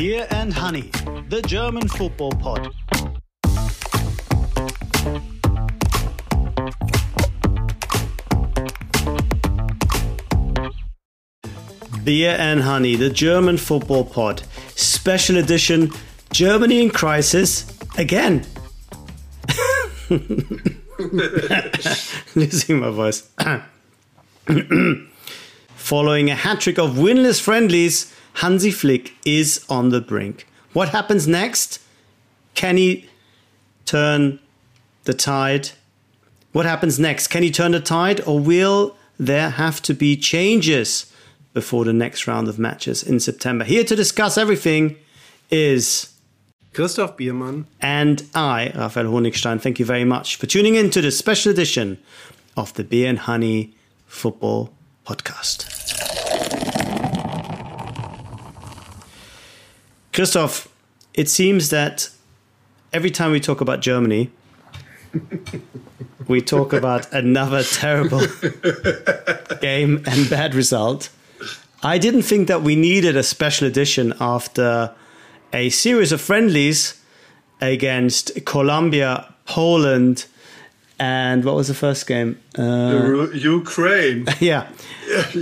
Beer and Honey, the German football pod. Beer and Honey, the German football pod. Special edition Germany in crisis again. Losing my voice. Following a hat trick of winless friendlies, Hansi Flick is on the brink. What happens next? Can he turn the tide? What happens next? Can he turn the tide, or will there have to be changes before the next round of matches in September? Here to discuss everything is Christoph Biermann and I, Raphael Honigstein. Thank you very much for tuning in to this special edition of the Beer and Honey Football Podcast. Christoph, it seems that every time we talk about Germany, we talk about another terrible game and bad result. I didn't think that we needed a special edition after a series of friendlies against Colombia, Poland, and what was the first game? Uh, Ukraine. Yeah.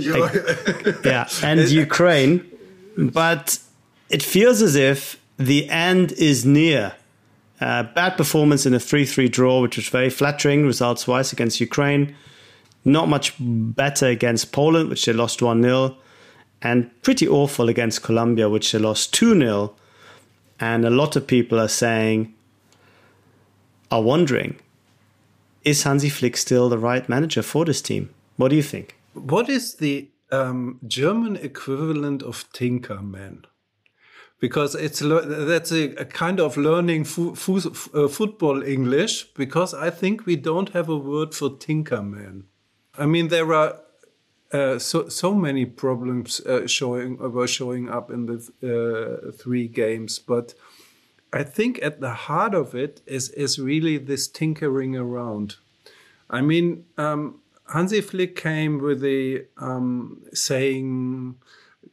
yeah, and Ukraine. But it feels as if the end is near. Uh, bad performance in a 3 3 draw, which was very flattering results wise against Ukraine. Not much better against Poland, which they lost 1 0. And pretty awful against Colombia, which they lost 2 0. And a lot of people are saying, are wondering, is Hansi Flick still the right manager for this team? What do you think? What is the um, German equivalent of Tinkerman? Because it's that's a, a, kind of learning fo fo uh, football English because I think we don't have a word for tinkerman. I mean there are uh, so so many problems uh, showing were showing up in the uh, three games, but I think at the heart of it is is really this tinkering around. I mean, um, Hansi Flick came with the um, saying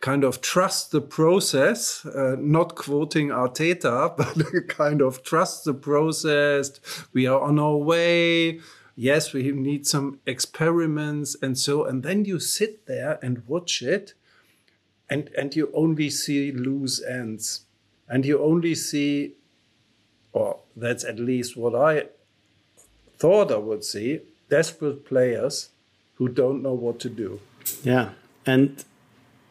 kind of trust the process, uh, not quoting Arteta, but kind of trust the process. We are on our way. Yes, we need some experiments and so. And then you sit there and watch it, and and you only see loose ends, and you only see, or that's at least what I thought I would see, desperate players who don't know what to do. Yeah, and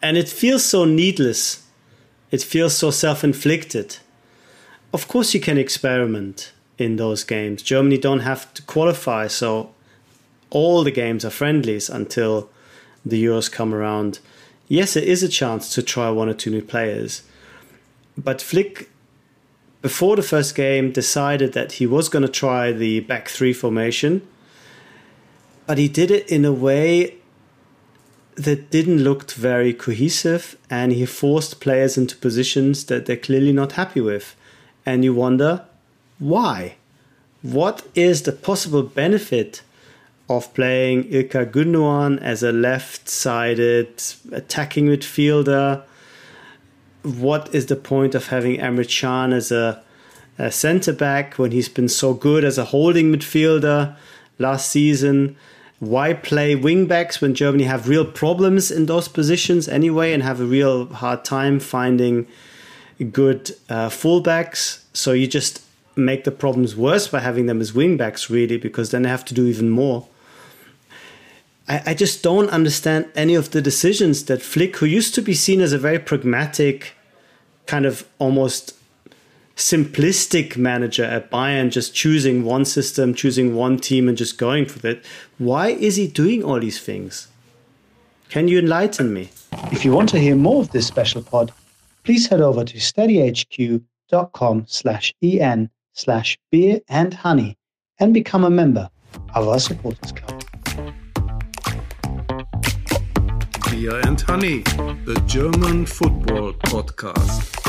and it feels so needless. It feels so self inflicted. Of course, you can experiment in those games. Germany don't have to qualify, so all the games are friendlies until the Euros come around. Yes, it is a chance to try one or two new players. But Flick, before the first game, decided that he was going to try the back three formation. But he did it in a way that didn't look very cohesive and he forced players into positions that they're clearly not happy with. And you wonder why? What is the possible benefit of playing Ilkay Gundogan as a left sided attacking midfielder? What is the point of having Emre Can as a, a centre back when he's been so good as a holding midfielder last season? Why play wingbacks when Germany have real problems in those positions anyway and have a real hard time finding good uh, fullbacks? So you just make the problems worse by having them as wingbacks, really, because then they have to do even more. I, I just don't understand any of the decisions that Flick, who used to be seen as a very pragmatic, kind of almost simplistic manager at Bayern, just choosing one system, choosing one team, and just going for it. Why is he doing all these things? Can you enlighten me? If you want to hear more of this special pod, please head over to steadyhq.com slash en slash beer and honey and become a member of our supporters club. Beer and Honey, the German football podcast.